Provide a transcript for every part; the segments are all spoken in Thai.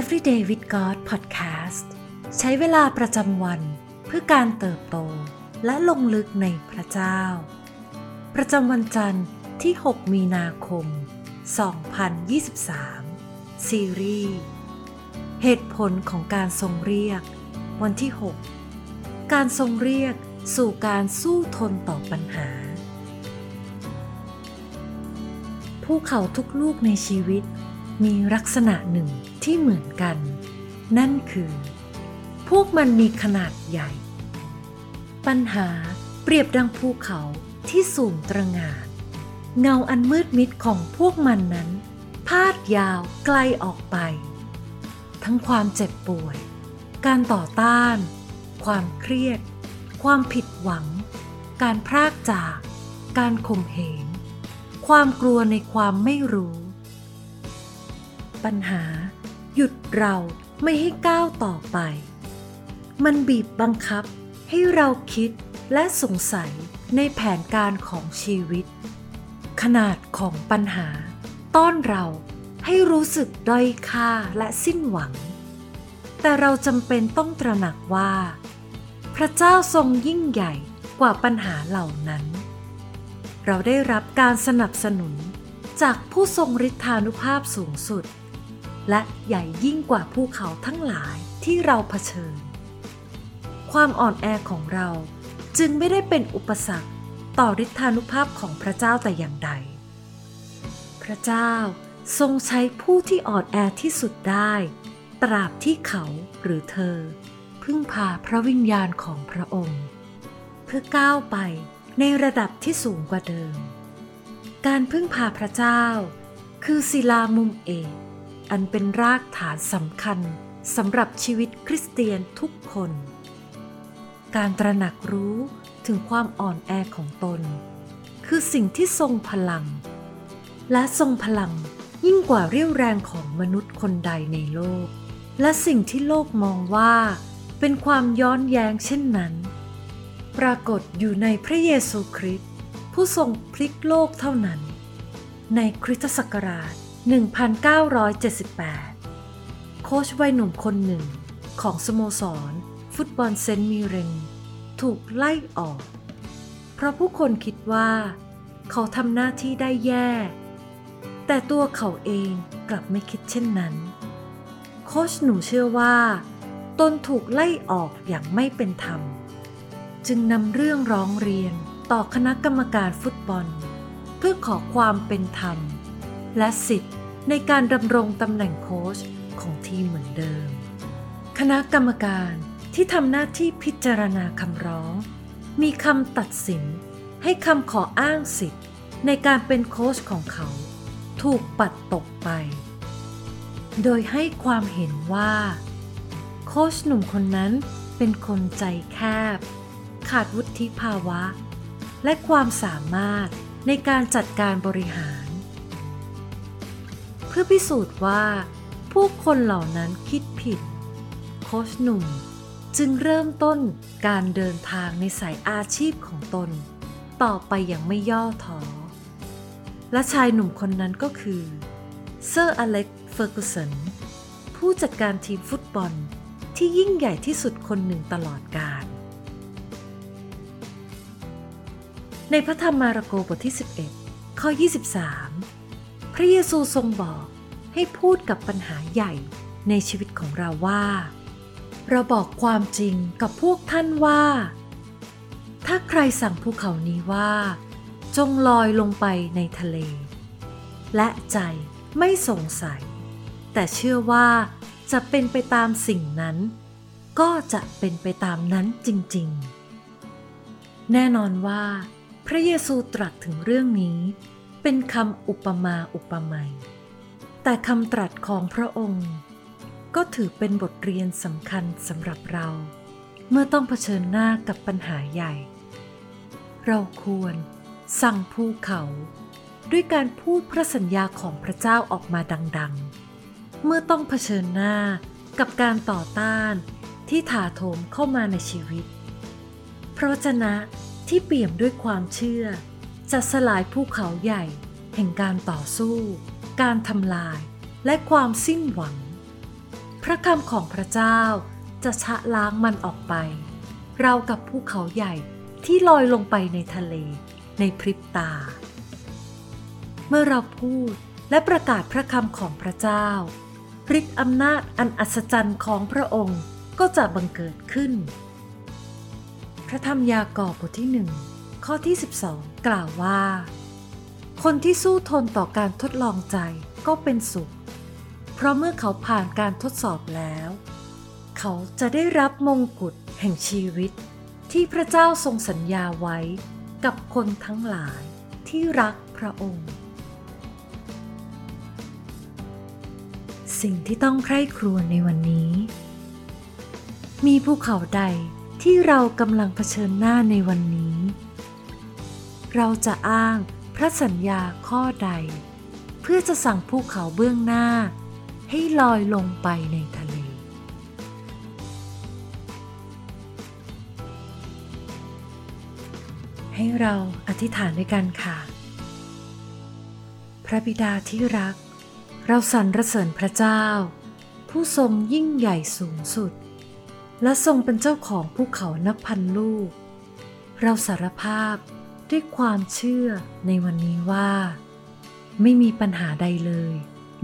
Everyday with God Podcast ใช้เวลาประจำวันเพื่อการเติบโตและลงลึกในพระเจ้า ประจำวันจันทร์ที่ 6 มีนาคม 2023 ซีรีส์ เหตุผลของการทรงเรียก วันที่ 6 การทรงเรียกสู่การสู้ทนต่อปัญหา ภูเขาทุกลูกในชีวิต มีลักษณะหนึ่งที่เหมือนกัน นั่นคือ พวกมันมีขนาดใหญ่ ปัญหาเปรียบดังภูเขาที่สูงตระหง่านเงาอันมืดมิดของพวกมันนั้น พาดยาวไกลออกไป ทั้งความเจ็บป่วย การต่อต้าน ความเครียด ความผิดหวัง การพรากจาก การข่มเหง ความกลัวในความไม่รู้ ปัญหา หยุดเราไม่ให้ก้าวต่อไป มันบีบบังคับให้เราคิดและสงสัยในแผนการของชีวิต ขนาดของปัญหา ต้อนเราให้รู้สึกด้อยค่าและสิ้นหวัง แต่เราจำเป็นต้องตระหนักว่า พระเจ้าทรงยิ่งใหญ่กว่าปัญหาเหล่านั้น เราได้รับการสนับสนุนจากผู้ทรงฤทธานุภาพสูงสุด และใหญ่ยิ่งกว่าภูเขาทั้งหลายที่เราเผชิญ ความอ่อนแอของเราจึงไม่ได้เป็นอุปสรรคต่อฤทธานุภาพของพระเจ้าแต่อย่างใด พระเจ้าทรงใช้ผู้ที่อ่อนแอที่สุดได้ ตราบที่เขาหรือเธอ พึ่งพาพระวิญญาณของพระองค์ เพื่อก้าวไปในระดับที่สูงกว่าเดิม การพึ่งพาพระเจ้า คือศิลามุมเอก อันเป็นรากฐานสำคัญสำหรับชีวิตคริสเตียนทุกคน การตระหนักรู้ถึงความอ่อนแอของตน คือสิ่งที่ทรงพลัง และทรงพลังยิ่งกว่าเรี่ยวแรงของมนุษย์คนใดในโลก และสิ่งที่โลกมองว่า เป็นความย้อนแย้งเช่นนั้น ปรากฏอยู่ในพระเยซูคริสต์ผู้ทรงพลิกโลกเท่านั้น ในคริสตศักราช 1978 โค้ชวัยหนุ่มคนหนึ่งของสโมสร ฟุตบอลเซนต์มิเรนถูกไล่ออก เพราะผู้คนคิดว่า เขาทำหน้าที่ได้แย่ แต่ตัวเขาเองกลับไม่คิดเช่นนั้น โค้ชหนูเชื่อว่า ตนถูกไล่ออกอย่างไม่เป็นธรรม จึงนำเรื่องร้องเรียนต่อคณะกรรมการฟุตบอล เพื่อขอความเป็นธรรม และสิทธิ์ในการดำรงตำแหน่งโค้ชของทีมเหมือนเดิม คณะกรรมการที่ทำหน้าที่พิจารณาคำร้อง มีคำตัดสินให้คำขออ้างสิทธิ์ในการเป็นโค้ชของเขา ถูกปัดตกไป โดยให้ความเห็นว่า โค้ชหนุ่มคนนั้นเป็นคนใจแคบ ขาดวุฒิภาวะ และความสามารถในการจัดการบริหาร พื่อพิสูจน์ว่า ผู้คนเหล่านั้นคิดผิด โคชหนุ่มจึงเริ่มต้นการเดินทางในสายอาชีพของตน ต่อไปอย่างไม่ย่อท้อและชายหนุ่มคนนั้นก็คือเซอร์อเล็กเฟอร์กูสันผู้จัดการทีมฟุตบอลที่ยิ่งใหญ่ที่สุดคนหนึ่งตลอดกาล ในพระธรรมมาระโกบทที่ 11 ข้อ 23 พระเยซูทรงบอกให้พูดกับปัญหาใหญ่ในชีวิตของเราว่า เราบอกความจริงกับพวกท่านว่า ถ้าใครสั่งภูเขานี้ว่า จงลอยลงไปในทะเล และใจไม่สงสัย แต่เชื่อว่าจะเป็นไปตามสิ่งนั้น ก็จะเป็นไปตามนั้นจริง ๆ แน่นอนว่า พระเยซูตรัสถึงเรื่องนี้ เป็นคำอุปมาอุปไมยแต่คำตรัสของพระองค์ ก็ถือเป็นบทเรียนสำคัญสำหรับเรา เมื่อต้องเผชิญหน้ากับปัญหาใหญ่ เราควรสั่งภูเขา ด้วยการพูดพระสัญญาของพระเจ้าออกมาดัง ๆ เมื่อต้องเผชิญหน้ากับการต่อต้านที่ถาโถมเข้ามาในชีวิต พระวจนะที่เปี่ยมด้วยความเชื่อ จะสลายภูเขาใหญ่ แห่งการต่อสู้ การทำลาย และความสิ้นหวัง พระคำของพระเจ้าจะชะล้างมันออกไป เรากับภูเขาใหญ่ที่ลอยลงไปในทะเล ในพริบตา เมื่อเราพูดและประกาศพระคำของพระเจ้าฤทธิ์อำนาจอันอัศจรรย์ของพระองค์ก็จะบังเกิดขึ้น พระธรรมยากอบบทที่หนึ่ง ข้อที่ 12 กล่าวว่า คนที่สู้ทนต่อการทดลองใจก็เป็นสุข เพราะเมื่อเขาผ่านการทดสอบแล้ว เขาจะได้รับมงกุฎแห่งชีวิต ที่พระเจ้าทรงสัญญาไว้กับคนทั้งหลายที่รักพระองค์ สิ่งที่ต้องใคร่ครวญในวันนี้ มีภูเขาใดที่เรากำลังเผชิญหน้าในวันนี้ เราจะอ้างพระสัญญาข้อใด เพื่อจะสั่งภูเขาเบื้องหน้า ให้ลอยลงไปในทะเล ให้เราอธิษฐานด้วยกันค่ะ พระบิดาที่รัก เราสรรเสริญพระเจ้า ผู้ทรงยิ่งใหญ่สูงสุด และทรงเป็นเจ้าของภูเขานับพันลูก เราสารภาพ ด้วยความเชื่อในวันนี้ว่า ไม่มีปัญหาใดเลย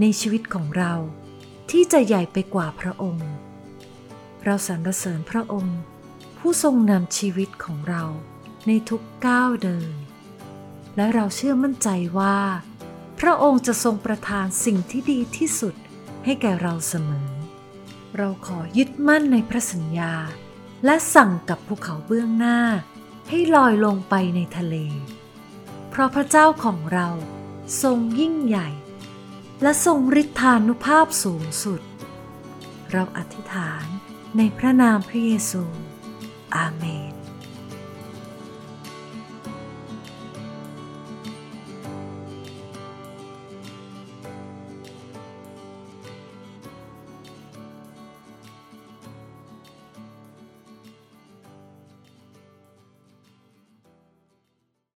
ในชีวิตของเรา ที่จะใหญ่ไปกว่าพระองค์ เราสรรเสริญพระองค์ ผู้ทรงนำชีวิตของเราในทุกก้าวเดิน และเราเชื่อมั่นใจว่า พระองค์จะทรงประทานสิ่งที่ดีที่สุดให้แก่เราเสมอ เราขอยึดมั่นในพระสัญญา และสั่งกับภูเขาเบื้องหน้า ให้ลอยลงไปในทะเล เพราะพระเจ้าของเราทรงยิ่งใหญ่ และทรงฤทธานุภาพสูงสุด เราอธิษฐานในพระนามพระเยซู อาเมน